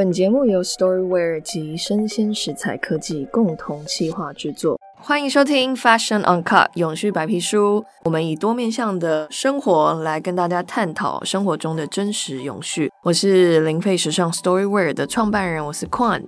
本节目由 Storyware 及生鲜食材科技共同企划制作。欢迎收听 Fashion Uncut 永续白皮书。我们以多面向的生活来跟大家探讨生活中的真实永续。我是零费时尚 Storyware 的创办人，我是 Quan。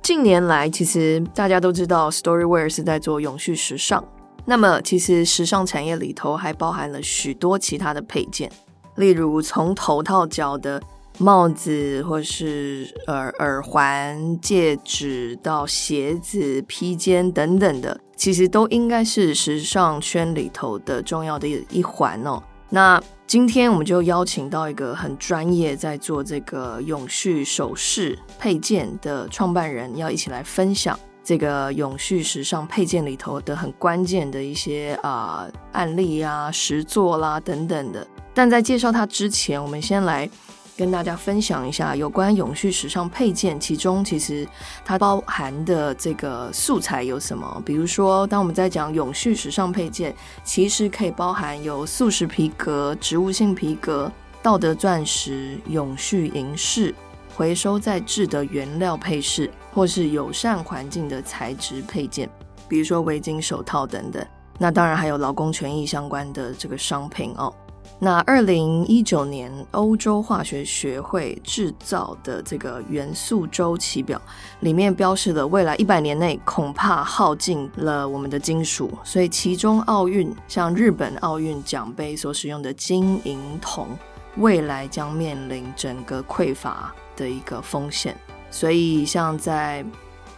近年来，其实大家都知道 Storyware 是在做永续时尚。那么，其实时尚产业里头还包含了许多其他的配件，例如从头到脚的。帽子，或是耳耳环、戒指，到鞋子、披肩等等的，其实都应该是时尚圈里头的重要的一环哦。那今天我们就邀请到一个很专业，在做这个永续首饰配件的创办人，要一起来分享这个永续时尚配件里头的很关键的一些啊案例啊、实作啦等等的。但在介绍他之前，我们先来。跟大家分享一下有关永续时尚配件，其中其实它包含的这个素材有什么？比如说，当我们在讲永续时尚配件，其实可以包含有素食皮革、植物性皮革、道德钻石、永续银饰、回收再制的原料配饰，或是友善环境的材质配件，比如说围巾、手套等等。那当然还有劳工权益相关的这个商品哦。那二零一九年欧洲化学学会制造的这个元素周期表里面标示了未来一百年内恐怕耗尽了我们的金属，所以其中奥运像日本奥运奖杯所使用的金银铜，未来将面临整个匮乏的一个风险。所以像在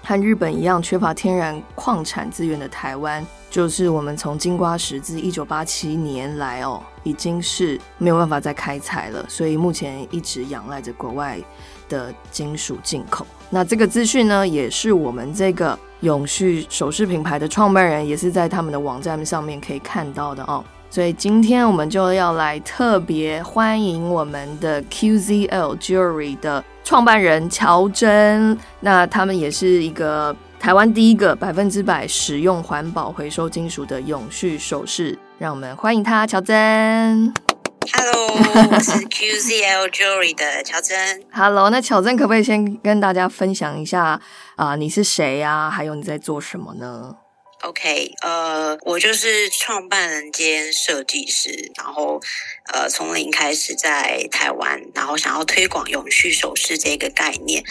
和日本一样缺乏天然矿产资源的台湾。就是我们从金瓜石自一九八七年来哦，已经是没有办法再开采了，所以目前一直仰赖着国外的金属进口。那这个资讯呢，也是我们这个永续首饰品牌的创办人，也是在他们的网站上面可以看到的哦。所以今天我们就要来特别欢迎我们的 QZL Jewelry 的创办人乔真，那他们也是一个。台湾第一个百分之百使用环保回收金属的永续首饰，让我们欢迎他，乔真。Hello，我是 QZL Jewelry 的乔真。Hello，那乔真可不可以先跟大家分享一下啊？你是谁呀？还有你在做什么呢？OK，呃，我就是创办人兼设计师，然后呃，从零开始在台湾，然后想要推广永续首饰这个概念。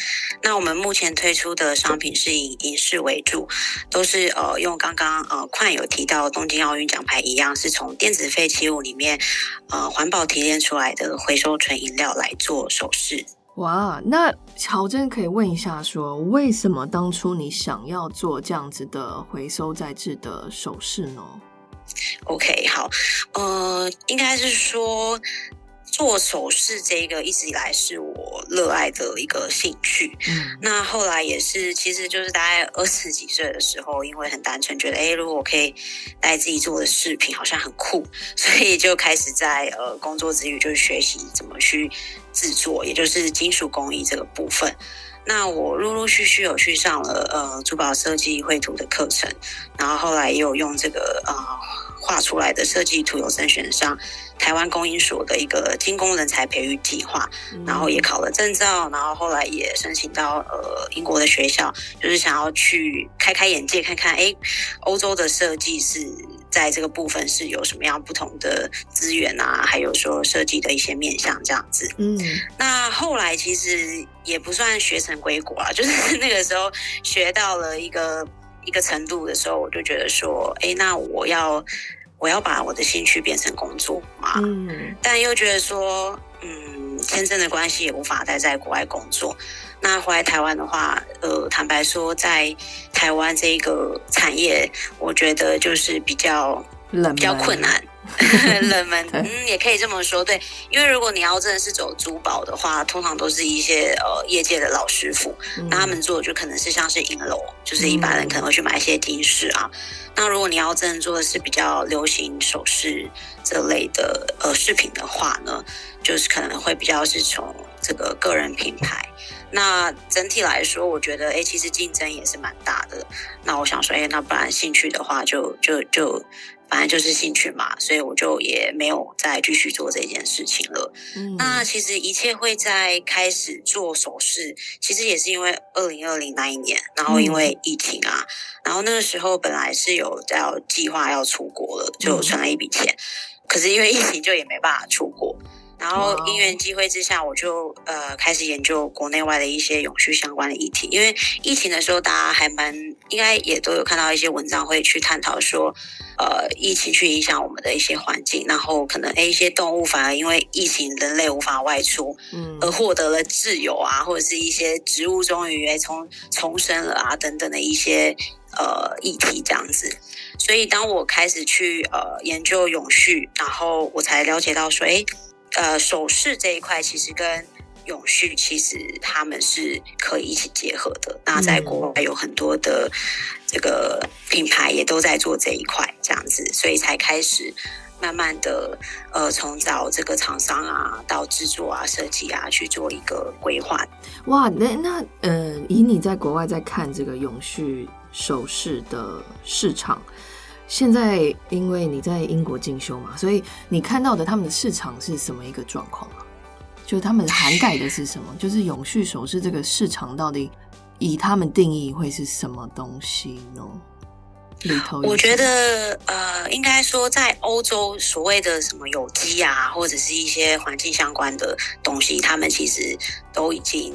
那我们目前推出的商品是以银饰为主，都是呃用刚刚呃快有提到东京奥运奖牌一样，是从电子废弃物里面呃环保提炼出来的回收纯饮料来做首饰。哇，那乔真可以问一下，说为什么当初你想要做这样子的回收再制的首饰呢？OK，好，呃，应该是说。做首饰这个一直以来是我热爱的一个兴趣。嗯，那后来也是，其实就是大概二十几岁的时候，因为很单纯觉得，哎，如果我可以带自己做的饰品，好像很酷，所以就开始在呃工作之余就是学习怎么去制作，也就是金属工艺这个部分。那我陆陆续续有去上了呃珠宝设计绘图的课程，然后后来也有用这个呃画出来的设计图有甄选上。台湾工艺所的一个精工人才培育计划，然后也考了证照，然后后来也申请到呃英国的学校，就是想要去开开眼界，看看哎，欧洲的设计是在这个部分是有什么样不同的资源啊，还有说设计的一些面向这样子。嗯，那后来其实也不算学成归国啊，就是那个时候学到了一个一个程度的时候，我就觉得说，哎，那我要。我要把我的兴趣变成工作嘛？嗯，但又觉得说，嗯，签证的关系也无法待在国外工作。那回来台湾的话，呃，坦白说，在台湾这个产业，我觉得就是比较比较困难。冷门，嗯，也可以这么说，对，因为如果你要真的是走珠宝的话，通常都是一些呃业界的老师傅，那他们做就可能是像是银楼，就是一般人可能会去买一些金饰啊。那如果你要真的做的是比较流行首饰这类的呃饰品的话呢，就是可能会比较是从这个个人品牌。那整体来说，我觉得哎，其实竞争也是蛮大的。那我想说，哎，那不然兴趣的话，就就就反正就是兴趣嘛，所以我就也没有再继续做这件事情了。嗯，那其实一切会在开始做首饰，其实也是因为二零二零那一年，然后因为疫情啊，然后那个时候本来是有要计划要出国了，就存了一笔钱，可是因为疫情就也没办法出国。然后因缘机会之下，我就呃开始研究国内外的一些永续相关的议题。因为疫情的时候，大家还蛮应该也都有看到一些文章会去探讨说，呃，疫情去影响我们的一些环境，然后可能诶一些动物反而因为疫情人类无法外出，嗯，而获得了自由啊，或者是一些植物终于诶重重生了啊等等的一些呃议题这样子。所以当我开始去呃研究永续，然后我才了解到说，哎。呃，首饰这一块其实跟永续其实他们是可以一起结合的。那在国外有很多的这个品牌也都在做这一块，这样子，所以才开始慢慢的呃，从找这个厂商啊，到制作啊、设计啊，去做一个规划。哇，那那呃，以你在国外在看这个永续首饰的市场。现在因为你在英国进修嘛，所以你看到的他们的市场是什么一个状况啊？就他们涵盖的是什么？就是永续首饰这个市场到底以他们定义会是什么东西呢？里头我觉得呃，应该说在欧洲所谓的什么有机啊，或者是一些环境相关的东西，他们其实都已经。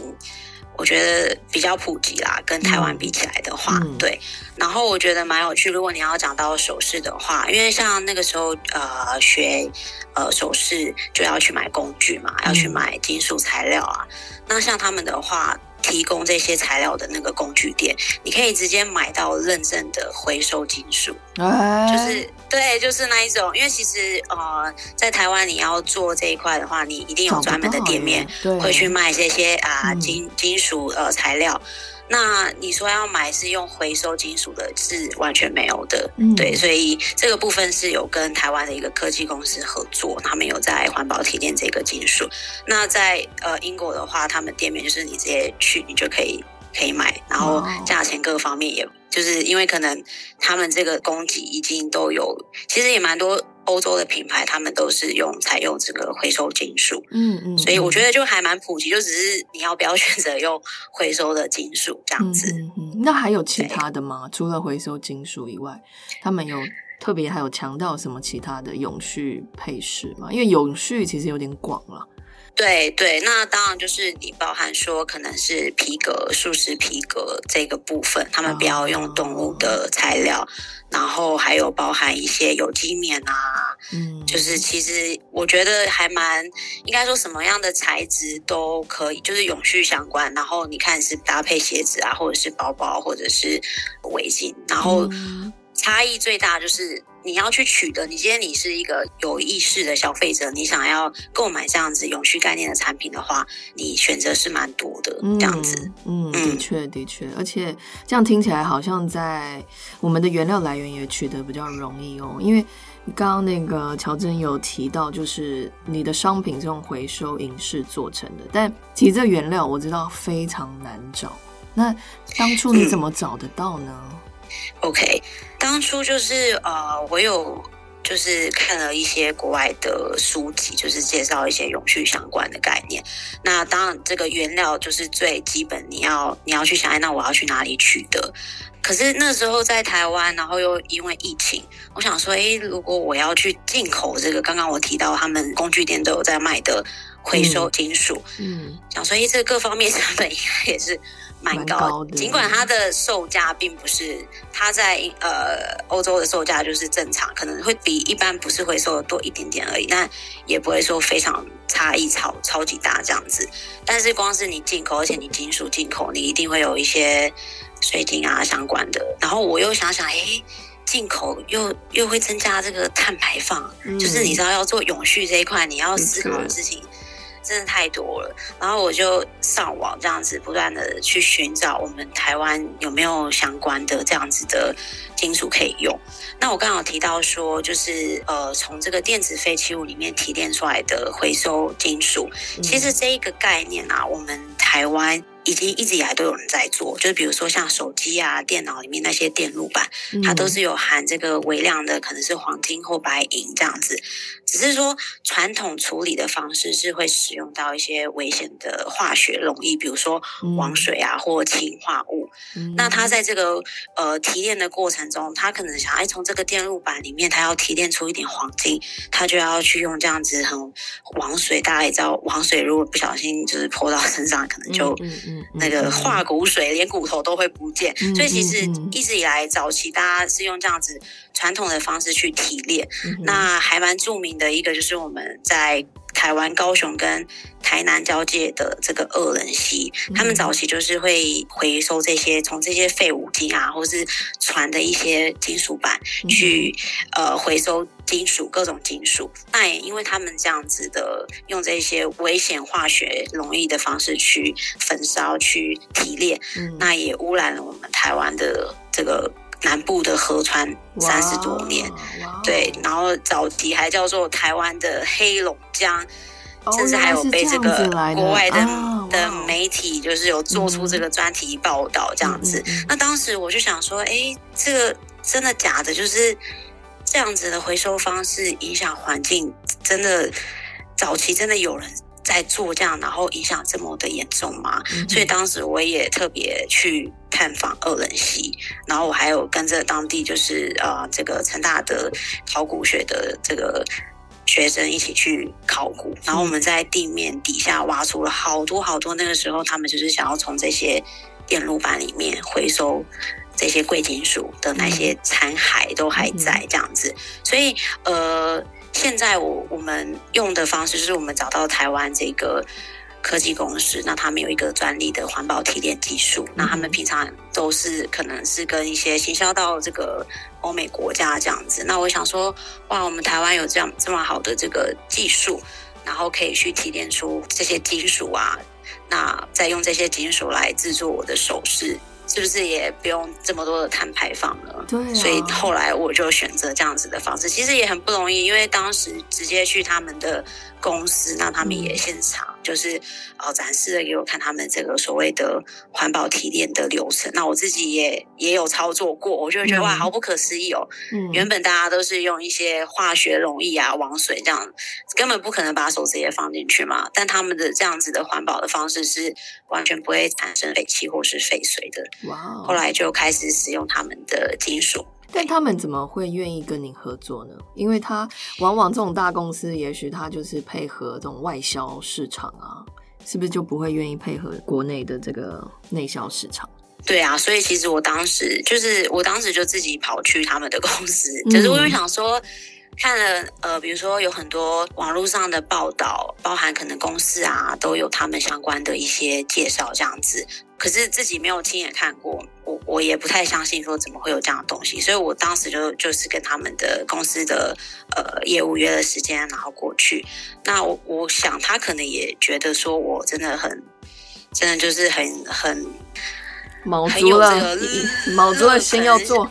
我觉得比较普及啦，跟台湾比起来的话，对。然后我觉得蛮有趣，如果你要讲到首饰的话，因为像那个时候呃学呃首饰就要去买工具嘛，要去买金属材料啊。那像他们的话。提供这些材料的那个工具店，你可以直接买到认证的回收金属，就是对，就是那一种。因为其实呃，在台湾你要做这一块的话，你一定有专门的店面会去卖这些啊金金属呃材料。那你说要买是用回收金属的，是完全没有的，对，所以这个部分是有跟台湾的一个科技公司合作，他们有在环保提炼这个金属。那在呃英国的话，他们店面就是你直接去，你就可以可以买，然后价钱各方面也。就是因为可能他们这个供给已经都有，其实也蛮多欧洲的品牌，他们都是用采用这个回收金属，嗯嗯，所以我觉得就还蛮普及，就只是你要不要选择用回收的金属这样子。嗯，那还有其他的吗？除了回收金属以外，他们有特别还有强调什么其他的永续配饰吗？因为永续其实有点广了。对对，那当然就是你包含说可能是皮革、素食皮革这个部分，他们不要用动物的材料，然后还有包含一些有机棉啊，嗯，就是其实我觉得还蛮应该说什么样的材质都可以，就是永续相关。然后你看是搭配鞋子啊，或者是包包，或者是围巾，然后差异最大就是。你要去取得，你今天你是一个有意识的消费者，你想要购买这样子永续概念的产品的话，你选择是蛮多的，这样子。嗯，的确的确，而且这样听起来好像在我们的原料来源也取得比较容易哦。因为刚刚那个乔真有提到，就是你的商品是用回收影视做成的，但其实这原料我知道非常难找。那当初你怎么找得到呢？OK，当初就是呃，我有就是看了一些国外的书籍，就是介绍一些永续相关的概念。那当然，这个原料就是最基本，你要你要去想，那我要去哪里取得？可是那时候在台湾，然后又因为疫情，我想说，哎，如果我要去进口这个，刚刚我提到他们工具店都有在卖的回收金属，嗯，想说，哎，这各方面 成本应该也是。蛮高的，尽管它的售价并不是它在呃欧洲的售价就是正常，可能会比一般不是回收的多一点点而已，但也不会说非常差异超超级大这样子。但是光是你进口，而且你金属进口，你一定会有一些税金啊相关的。然后我又想想，哎，进口又又会增加这个碳排放，就是你知道要做永续这一块，你要思考的事情。真的太多了，然后我就上网这样子不断的去寻找我们台湾有没有相关的这样子的金属可以用。那我刚好提到说，就是呃，从这个电子废弃物里面提炼出来的回收金属，其实这一个概念啊，我们台湾已经一直以来都有人在做，就是比如说像手机啊、电脑里面那些电路板，它都是有含这个微量的，可能是黄金或白银这样子。只是说传统处理的方式是会使用到一些危险的化学溶液，比如说王水啊或氰化物。那他在这个呃提炼的过程中，他可能想哎从这个电路板里面，他要提炼出一点黄金，他就要去用这样子很王水。大家也知道，王水如果不小心就是泼到身上，可能就那个化骨水，连骨头都会不见。所以其实一直以来早期大家是用这样子传统的方式去提炼，那还蛮著名。的一个就是我们在台湾高雄跟台南交界的这个恶人溪，他们早期就是会回收这些从这些废五金啊，或是船的一些金属板去呃回收金属各种金属。那也因为他们这样子的用这些危险化学容易的方式去焚烧去提炼，那也污染了我们台湾的这个。南部的河川三十多年，对，然后早期还叫做台湾的黑龙江，甚至还有被这个国外的的媒体就是有做出这个专题报道这样子。那当时我就想说，哎，这个真的假的？就是这样子的回收方式影响环境，真的早期真的有人。在做这样，然后影响这么的严重吗？所以当时我也特别去探访二人溪，然后我还有跟着当地就是呃这个成大的考古学的这个学生一起去考古，然后我们在地面底下挖出了好多好多。那个时候他们就是想要从这些电路板里面回收这些贵金属的那些残骸都还在这样子，所以呃。现在我我们用的方式就是我们找到台湾这个科技公司，那他们有一个专利的环保提炼技术，那他们平常都是可能是跟一些行销到这个欧美国家这样子。那我想说，哇，我们台湾有这样这么好的这个技术，然后可以去提炼出这些金属啊，那再用这些金属来制作我的首饰。是不是也不用这么多的碳排放了？对，所以后来我就选择这样子的方式，其实也很不容易，因为当时直接去他们的公司，那他们也现场就是呃展示了给我看他们这个所谓的环保提炼的流程。那我自己也也有操作过，我就觉得哇，好不可思议哦！嗯，原本大家都是用一些化学溶液啊、王水这样，根本不可能把手直接放进去嘛。但他们的这样子的环保的方式是完全不会产生废气或是废水的。哇！后来就开始使用他们的金属，但他们怎么会愿意跟您合作呢？因为他往往这种大公司，也许他就是配合这种外销市场啊，是不是就不会愿意配合国内的这个内销市场？对啊，所以其实我当时就是，我当时就自己跑去他们的公司，就是我就想说。看了呃，比如说有很多网络上的报道，包含可能公司啊都有他们相关的一些介绍这样子，可是自己没有亲眼看过，我我也不太相信说怎么会有这样的东西，所以我当时就就是跟他们的公司的呃业务约了时间，然后过去。那我我想他可能也觉得说我真的很，真的就是很很卯足了，卯足了心要做。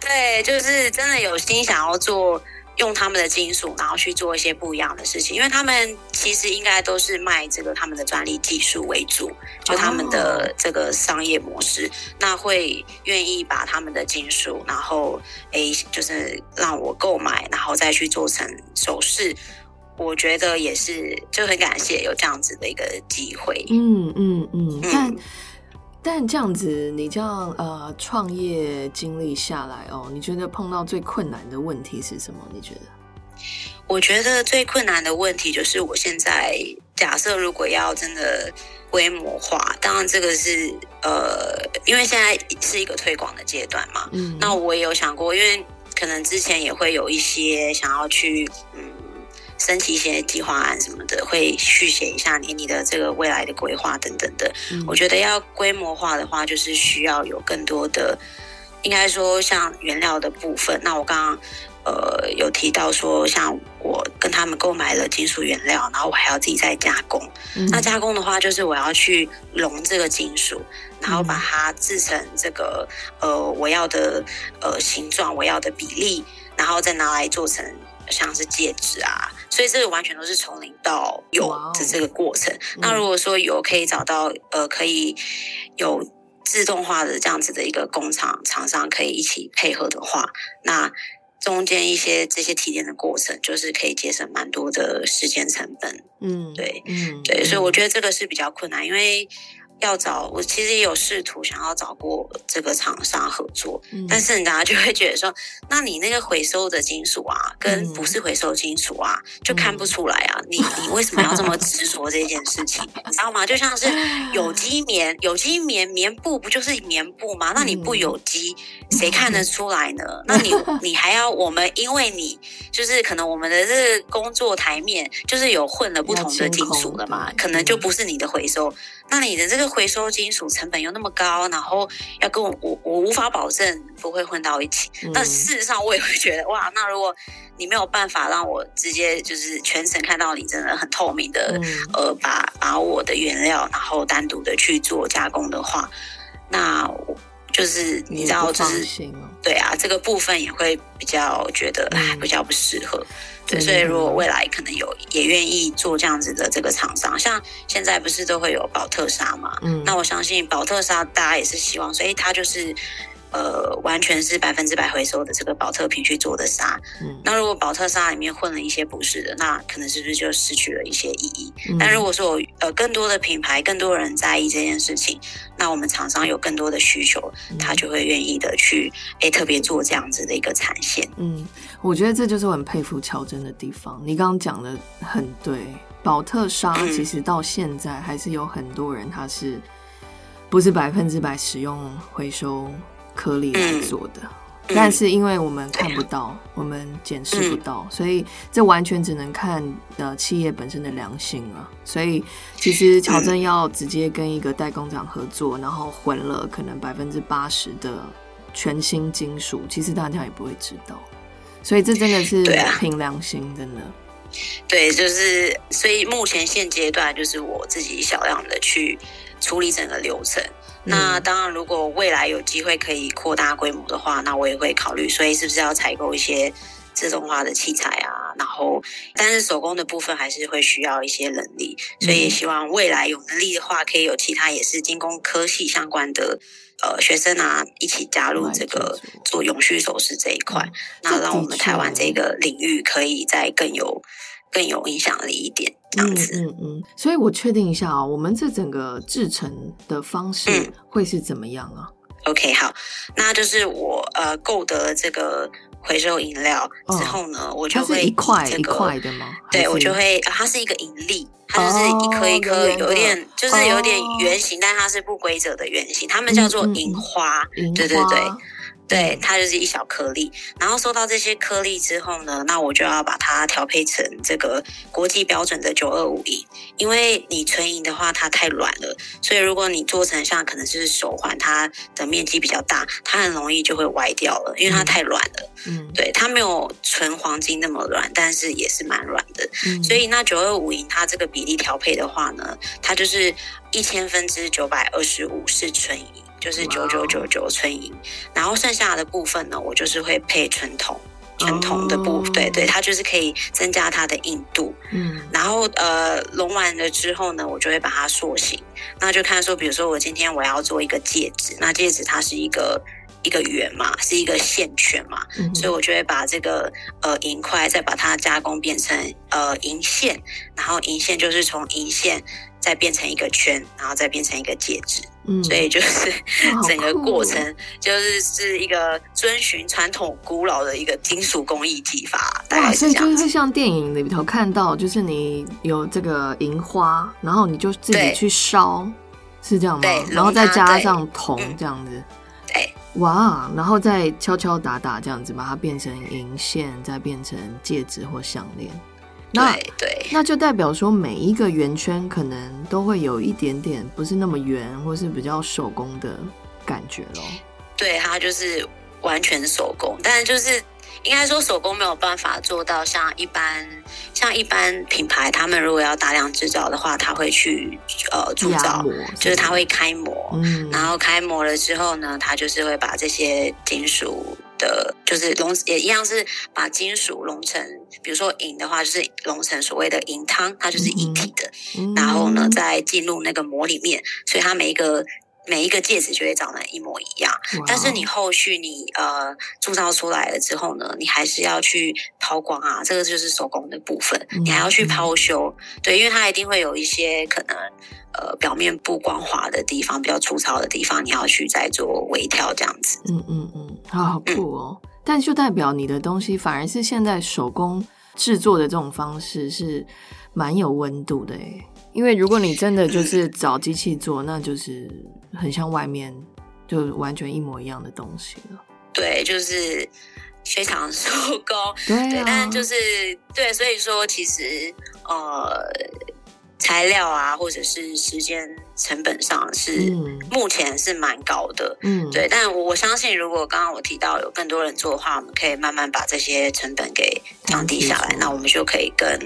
对，就是真的有心想要做，用他们的金属，然后去做一些不一样的事情。因为他们其实应该都是卖这个他们的专利技术为主，就他们的这个商业模式，那会愿意把他们的金属，然后诶，就是让我购买，然后再去做成首饰。我觉得也是，就很感谢有这样子的一个机会。嗯嗯嗯，但。但这样子，你这样呃创业经历下来哦，你觉得碰到最困难的问题是什么？你觉得？我觉得最困难的问题就是，我现在假设如果要真的规模化，当然这个是呃，因为现在是一个推广的阶段嘛。嗯。那我也有想过，因为可能之前也会有一些想要去嗯。申请一些计划案什么的，会续写一下你你的这个未来的规划等等的。我觉得要规模化的话，就是需要有更多的，应该说像原料的部分。那我刚刚呃有提到说，像我跟他们购买了金属原料，然后我还要自己再加工。那加工的话，就是我要去熔这个金属，然后把它制成这个呃我要的呃形状，我要的比例，然后再拿来做成。像是戒指啊，所以这个完全都是从零到有的这个过程。那如果说有可以找到呃可以有自动化的这样子的一个工厂厂商可以一起配合的话，那中间一些这些提炼的过程，就是可以节省蛮多的时间成本。嗯，对，嗯，对，所以我觉得这个是比较困难，因为。要找我其实也有试图想要找过这个厂商合作，但是人家就会觉得说，那你那个回收的金属啊，跟不是回收金属啊，就看不出来啊。你你为什么要这么执着这件事情？你知道吗？就像是有机棉，有机棉棉布不就是棉布吗？那你不有机，谁看得出来呢？那你 你还要我们，因为你就是可能我们的这个工作台面就是有混了不同的金属的嘛，可能就不是你的回收。那你的这个回收金属成本又那么高，然后要跟我我我无法保证不会混到一起。但事实上我也会觉得哇，那如果你没有办法让我直接就是全程看到你真的很透明的，呃，把把我的原料然后单独的去做加工的话，那就是你知道就是对啊，这个部分也会比较觉得哎比较不适合。所以，如果未来可能有也愿意做这样子的这个厂商，像现在不是都会有宝特沙嘛？嗯，那我相信宝特沙大家也是希望，所以它就是呃，完全是百分之百回收的这个宝特瓶去做的沙。嗯，那如果宝特沙里面混了一些不是的，那可能是不是就失去了一些意义？但如果说我呃更多的品牌、更多人在意这件事情，那我们厂商有更多的需求，他就会愿意的去诶特别做这样子的一个产线。嗯。我觉得这就是我很佩服乔真的地方。你刚刚讲的很对，宝特沙其实到现在还是有很多人，他是不是百分之百使用回收颗粒来做的？但是因为我们看不到，我们检视不到，所以这完全只能看呃企业本身的良心了。所以其实乔正要直接跟一个代工厂合作，然后混了可能百分之八十的全新金属，其实大家也不会知道。所以这真的是凭良心，真的。对，就是所以目前现阶段就是我自己小量的去处理整个流程。那当然，如果未来有机会可以扩大规模的话，那我也会考虑。所以是不是要采购一些自动化的器材啊？然后，但是手工的部分还是会需要一些能力。所以也希望未来有能力的话，可以有其他也是精工科系相关的。呃，学生啊，一起加入这个做永续首饰这一块，那让我们台湾这个领域可以再更有更有影响力一点，这样子。嗯嗯。所以我确定一下啊，我们这整个制成的方式会是怎么样啊？OK，好，那就是我呃购得这个。回收饮料之后呢，我就会一块一块的吗？对，我就会，它是一个盈利，它就是一颗一颗，有点就是有点圆形，但它是不规则的圆形，它们叫做银花，对对对。对，它就是一小颗粒，然后收到这些颗粒之后呢，那我就要把它调配成这个国际标准的九二五银，因为你纯银的话它太软了，所以如果你做成像可能是手环，它的面积比较大，它很容易就会歪掉了，因为它太软了。嗯，对，它没有纯黄金那么软，但是也是蛮软的。嗯，所以那九二五银它这个比例调配的话呢，它就是一千分之九百二十五是纯银。就是九九九九纯银，然后剩下的部分呢，我就是会配纯铜，纯铜的部，对对，它就是可以增加它的硬度。嗯，然后呃，隆完了之后呢，我就会把它塑形。那就看说，比如说我今天我要做一个戒指，那戒指它是一个一个圆嘛，是一个线圈嘛，所以我就会把这个呃银块再把它加工变成呃银线，然后银线就是从银线再变成一个圈，然后再变成一个戒指。嗯所以就是 整个过程，就是是一个遵循传统古老的一个金属工艺技法。哇，所以就是像电影里头看到，就是你有这个银花，然后你就自己去烧，是这样吗？然后再加上铜这样子。对。哇，然后再敲敲打打这样子，把它变成银线，再变成戒指或项链。那对，那就代表说每一个圆圈可能都会有一点点不是那么圆，或是比较手工的感觉咯。对，它就是完全手工，但是就是应该说手工没有办法做到像一般像一般品牌，他们如果要大量制造的话，他会去呃铸造，就是他会开模，然后开模了之后呢，他就是会把这些金属。的，就是熔也一样是把金属熔成，比如说银的话，就是熔成所谓的银汤，它就是一体的，然后呢再进入那个膜里面，所以它每一个。每一个戒指就会长得一模一样，但是你后续你呃铸造出来了之后呢，你还是要去抛光啊，这个就是手工的部分，你还要去抛修，对，因为它一定会有一些可能呃表面不光滑的地方，比较粗糙的地方，你要去再做微调这样子。嗯嗯嗯，好酷哦！但就代表你的东西反而是现在手工制作的这种方式是蛮有温度的诶。因为如果你真的就是找机器做，那就是很像外面就完全一模一样的东西了。对，就是非常手工。对，但就是对，所以说其实呃，材料啊，或者是时间成本上是目前是蛮高的。嗯，对。但我相信，如果刚刚我提到有更多人做的话，我们可以慢慢把这些成本给降低下来，那我们就可以跟。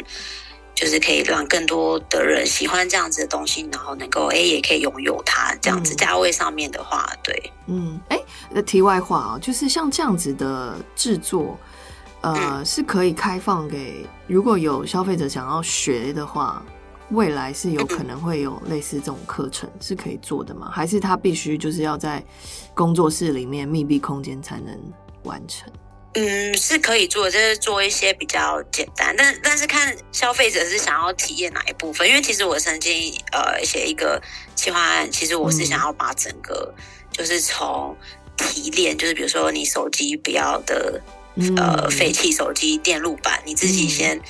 就是可以让更多的人喜欢这样子的东西，然后能够哎也可以拥有它这样子价位上面的话，对，嗯，哎，题外话啊，就是像这样子的制作，呃，是可以开放给如果有消费者想要学的话，未来是有可能会有类似这种课程是可以做的吗？还是他必须就是要在工作室里面密闭空间才能完成？嗯，是可以做，就是做一些比较简单，但但是看消费者是想要体验哪一部分。因为其实我曾经呃写一个企划案，其实我是想要把整个就是从提炼，就是比如说你手机不要的呃废弃手机电路板，你自己先。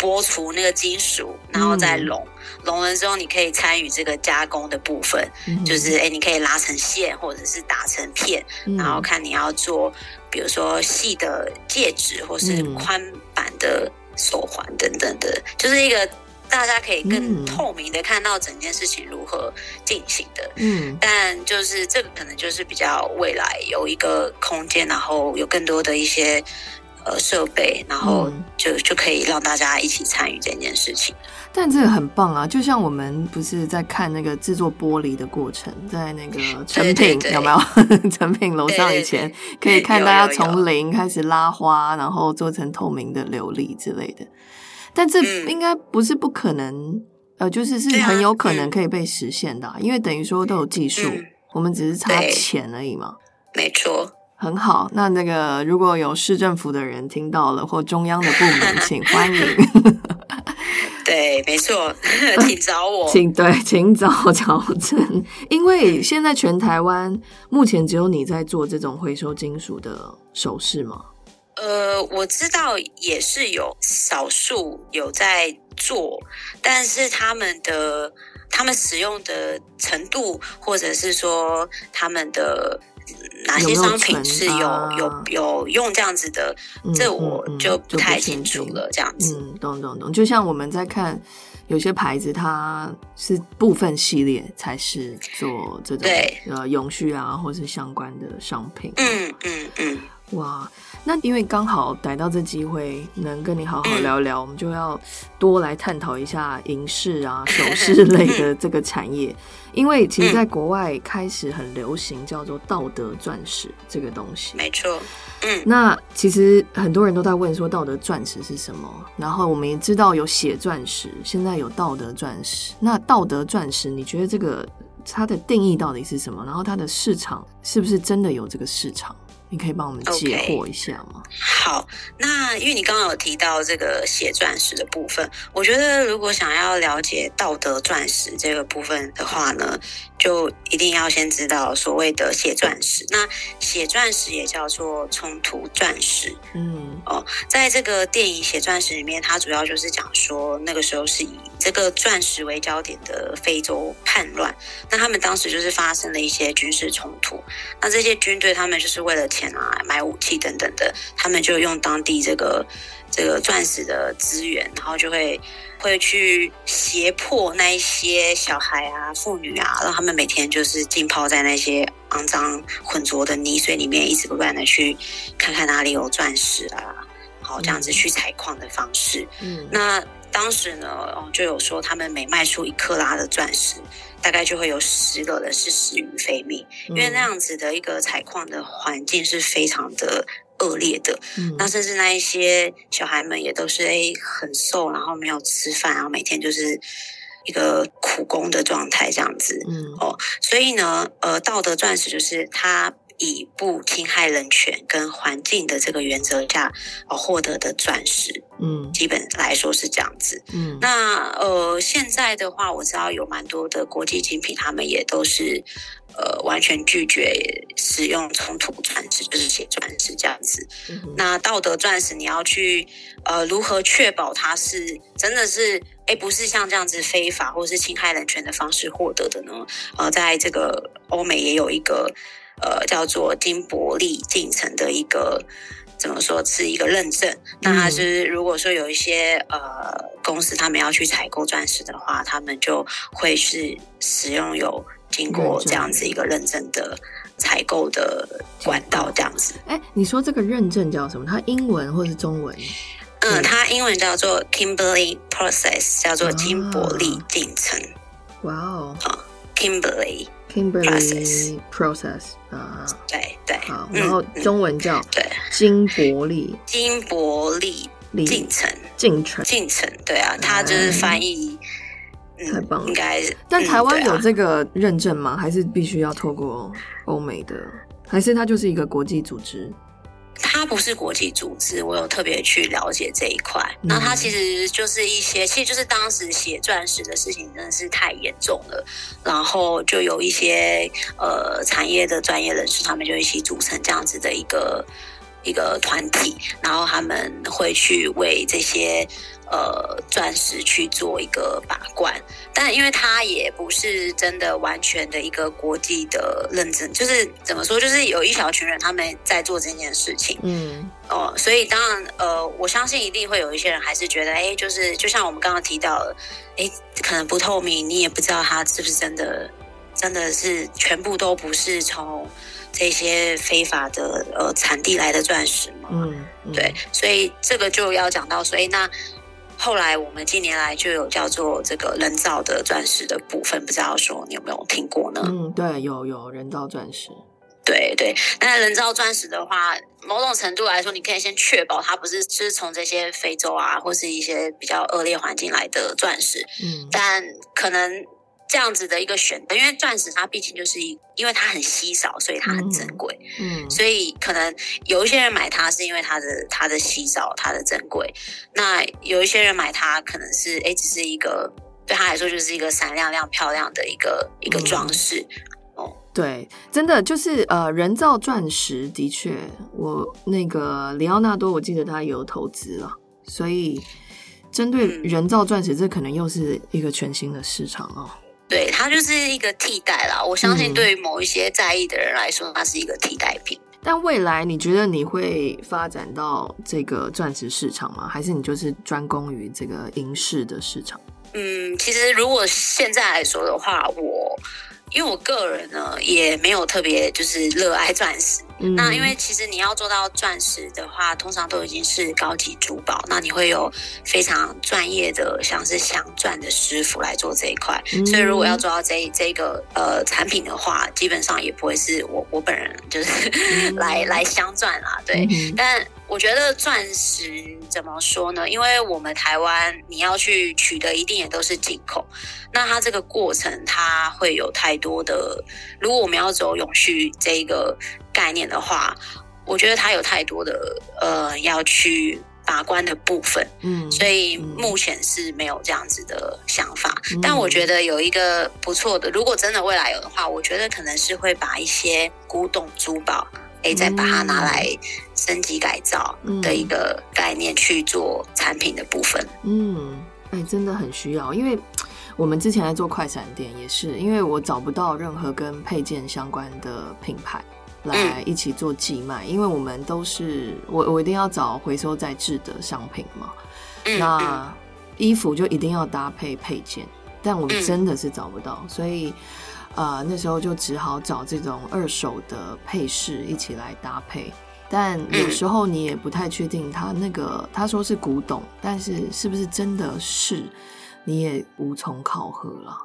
剥除那个金属，然后再熔，熔了之后，你可以参与这个加工的部分，就是哎，你可以拉成线，或者是打成片，然后看你要做，比如说细的戒指，或是宽版的手环等等的，就是一个大家可以更透明的看到整件事情如何进行的。嗯，但就是这个可能就是比较未来有一个空间，然后有更多的一些。呃，设备，然后就就可以让大家一起参与这件事情。但这个很棒啊！就像我们不是在看那个制作玻璃的过程，在那个成品有没有？成品楼上以前可以看大家从零开始拉花，然后做成透明的琉璃之类的。但这应该不是不可能，呃，就是是很有可能可以被实现的，因为等于说都有技术，我们只是差钱而已嘛。没错。很好，那那个如果有市政府的人听到了，或中央的部门，请欢迎。对，没错，请找我，请对，请找乔正，因为现在全台湾目前只有你在做这种回收金属的首饰吗？呃，我知道也是有少数有在做，但是他们的他们使用的程度，或者是说他们的。哪些商品是有有有用这样子的？这我就不太清楚了。这样子，嗯，懂懂懂。就像我们在看有些牌子，它是部分系列才是做这种呃永续啊，或是相关的商品。嗯嗯嗯。哇，那因为刚好逮到这机会，能跟你好好聊聊，我们就要多来探讨一下银饰啊、首饰类的 这个产业。因为其实，在国外开始很流行叫做道德钻石这个东西。没错，嗯，那其实很多人都在问说，道德钻石是什么？然后我们也知道有血钻石，现在有道德钻石。那道德钻石，你觉得这个它的定义到底是什么？然后它的市场是不是真的有这个市场？你可以帮我们解惑一下吗？好，那因为你刚刚有提到这个写钻石的部分，我觉得如果想要了解道德钻石这个部分的话呢，就一定要先知道所谓的写钻石。那写钻石也叫做冲突钻石。嗯，哦，在这个电影《写钻石》里面，它主要就是讲说那个时候是以这个钻石为焦点的非洲叛乱，那他们当时就是发生了一些军事冲突，那这些军队他们就是为了钱啊，买武器等等的，他们就用当地这个这个钻石的资源，然后就会会去胁迫那一些小孩啊、妇女啊，让他们每天就是浸泡在那些肮脏浑浊的泥水里面，一直不断的去看看哪里有钻石啊，好这样子去采矿的方式。嗯，那当时呢，哦，就有说他们每卖出一克拉的钻石。大概就会有十个人是死于非命，因为那样子的一个采矿的环境是非常的恶劣的。嗯那甚至那一些小孩们也都是诶很瘦，然后没有吃饭，然后每天就是一个苦工的状态这样子。嗯哦，所以呢，呃，道德钻石就是它以不侵害人权跟环境的这个原则下，呃，获得的钻石，嗯基本来说是这样子。嗯那呃，现在的话，我知道有蛮多的国际精品，他们也都是呃完全拒绝使用冲突钻石，就是血钻石这样子。嗯那道德钻石，你要去呃如何确保它是真的是哎不是像这样子非法或是侵害人权的方式获得的呢？呃，在这个欧美也有一个呃叫做金伯利进程的一个。怎么说是一个认证？那它是如果说有一些呃公司他们要去采购钻石的话，他们就会是使用有经过这样子一个认证的采购的管道这样子。哎，你说这个认证叫什么？它英文或是中文？嗯，它英文叫做 Kimberley Process，叫做金伯利进程。哇哦 Kimberley，，Kimberly Process 啊，对对，好，嗯然后嗯中文叫对金伯利金伯利利进程进程。进程，对啊，它就是翻译，嗯，太棒了应该是。但嗯台湾有这个认证吗？还是必须要透过欧美的？还是它就是一个国际组织？它不是国际组织，我有特别去了解这一块。嗯那它其实就是一些，其实就是当时写钻石的事情真的是太严重了，然后就有一些呃产业的专业人士，他们就一起组成这样子的一个一个团体，然后他们会去为这些呃钻石去做一个把关。但因为它也不是真的完全的一个国际的认证，就是怎么说，就是有一小群人他们在做这件事情。嗯哦，所以当然，呃，我相信一定会有一些人还是觉得，哎，就是就像我们刚刚提到的，哎，可能不透明，你也不知道它是不是真的，真的是全部都不是从这些非法的呃产地来的钻石嘛？嗯，嗯对，，所以这个就要讲到，所以那后来我们近年来就有叫做这个人造的钻石的部分，不知道说你有没有听过呢？嗯，对，有有人造钻石，对对，那人造钻石的话，某种程度来说，你可以先确保它不是就是从这些非洲啊，或是一些比较恶劣环境来的钻石，嗯。但可能这样子的一个选择，因为钻石它毕竟就是一，因为它很稀少，所以它很珍贵，嗯。所以可能有一些人买它是因为它的它的稀少，它的珍贵，那有一些人买它可能是哎，只是一个对他来说就是一个闪亮亮漂亮的一个一个装饰，对，真的就是呃，人造钻石的确，我那个里奥纳多，我记得他有投资了，所以针对嗯。人造钻石，这可能又是一个全新的市场哦。对，它就是一个替代啦。我相信嗯对于某一些在意的人来说，它是一个替代品。但未来你觉得你会发展到这个钻石市场吗？还是你就是专攻于这个银饰的市场？嗯，其实如果现在来说的话，我因为我个人呢也没有特别就是热爱钻石。嗯那因为其实你要做到钻石的话，通常都已经是高级珠宝，那你会有非常专业的像是镶钻的师傅来做这一块。嗯所以如果要做到这这个呃产品的话，基本上也不会是我我本人就是、嗯 来来镶钻啦，对。嗯但我觉得钻石怎么说呢？因为我们台湾你要去取得，一定也都是进口。那它这个过程，它会有太多的。如果我们要走永续这个概念的话，我觉得它有太多的呃要去把关的部分，嗯，所以嗯。目前是没有这样子的想法。嗯。但我觉得有一个不错的，如果真的未来有的话，我觉得可能是会把一些古董珠宝，哎，再把它拿来升级改造的一个概念去做产品的部分。嗯，哎、真的很需要，因为我们之前在做快闪店也是，因为我找不到任何跟配件相关的品牌来一起做寄卖，因为我们都是我我一定要找回收再制的商品嘛，那衣服就一定要搭配配件，但我们嗯。真的是找不到，所以。呃，那时候就只好找这种二手的配饰一起来搭配，但有嗯时候你也不太确定他那个他说是古董，但是是不是真的是，你也无从考核了。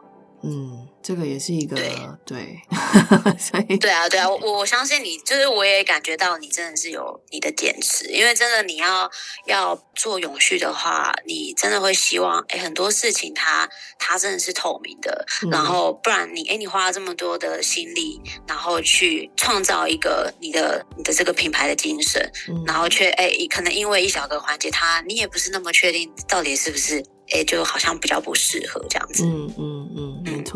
嗯，这个也是一个对，所以对啊，对啊，我我相信你，就是我也感觉到你真的是有你的坚持，因为真的你要要做永续的话，你真的会希望哎很多事情它它真的是透明的，然后不然你哎你花了这么多的心力，然后去创造一个你的你的这个品牌的精神，然后却哎可能因为一小个环节，它你也不是那么确定到底是不是。哎，就好像比较不适合这样子。嗯嗯嗯，没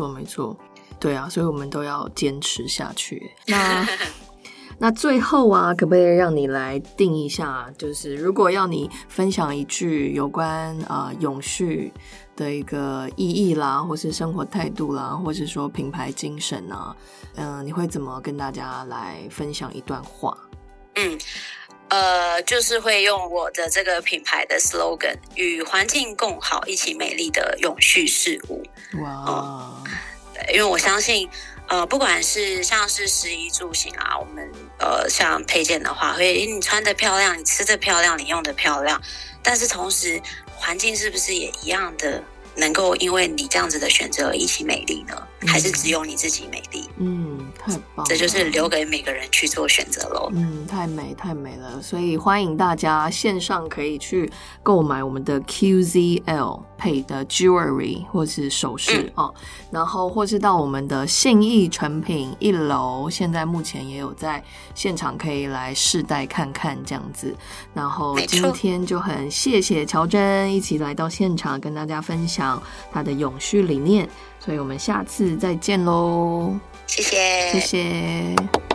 错没错，对啊，所以我们都要坚持下去。那 那最后啊，可不可以让你来定一下？就是如果要你分享一句有关啊永续的一个意义啦，或是生活态度啦，或是说品牌精神啊，嗯，你会怎么跟大家来分享一段话？嗯。呃，就是会用我的这个品牌的 slogan，与环境共好，一起美丽的永续事物。哇，对，因为我相信，呃，不管是像是食衣住行啊，我们呃像配件的话，会你穿的漂亮，你吃的漂亮，你用的漂亮，但是同时环境是不是也一样的？能够因为你这样子的选择一起美丽呢，还是只有你自己美丽？嗯，太棒，这就是留给每个人去做选择喽。嗯，太美太美了，所以欢迎大家线上可以去购买我们的 QZL 配的 jewelry 或是首饰哦，然后或是到我们的信义成品一楼，现在目前也有在现场可以来试戴看看这样子。然后今天就很谢谢乔真一起来到现场跟大家分享。他的永续理念，所以我们下次再见喽！谢谢，谢谢。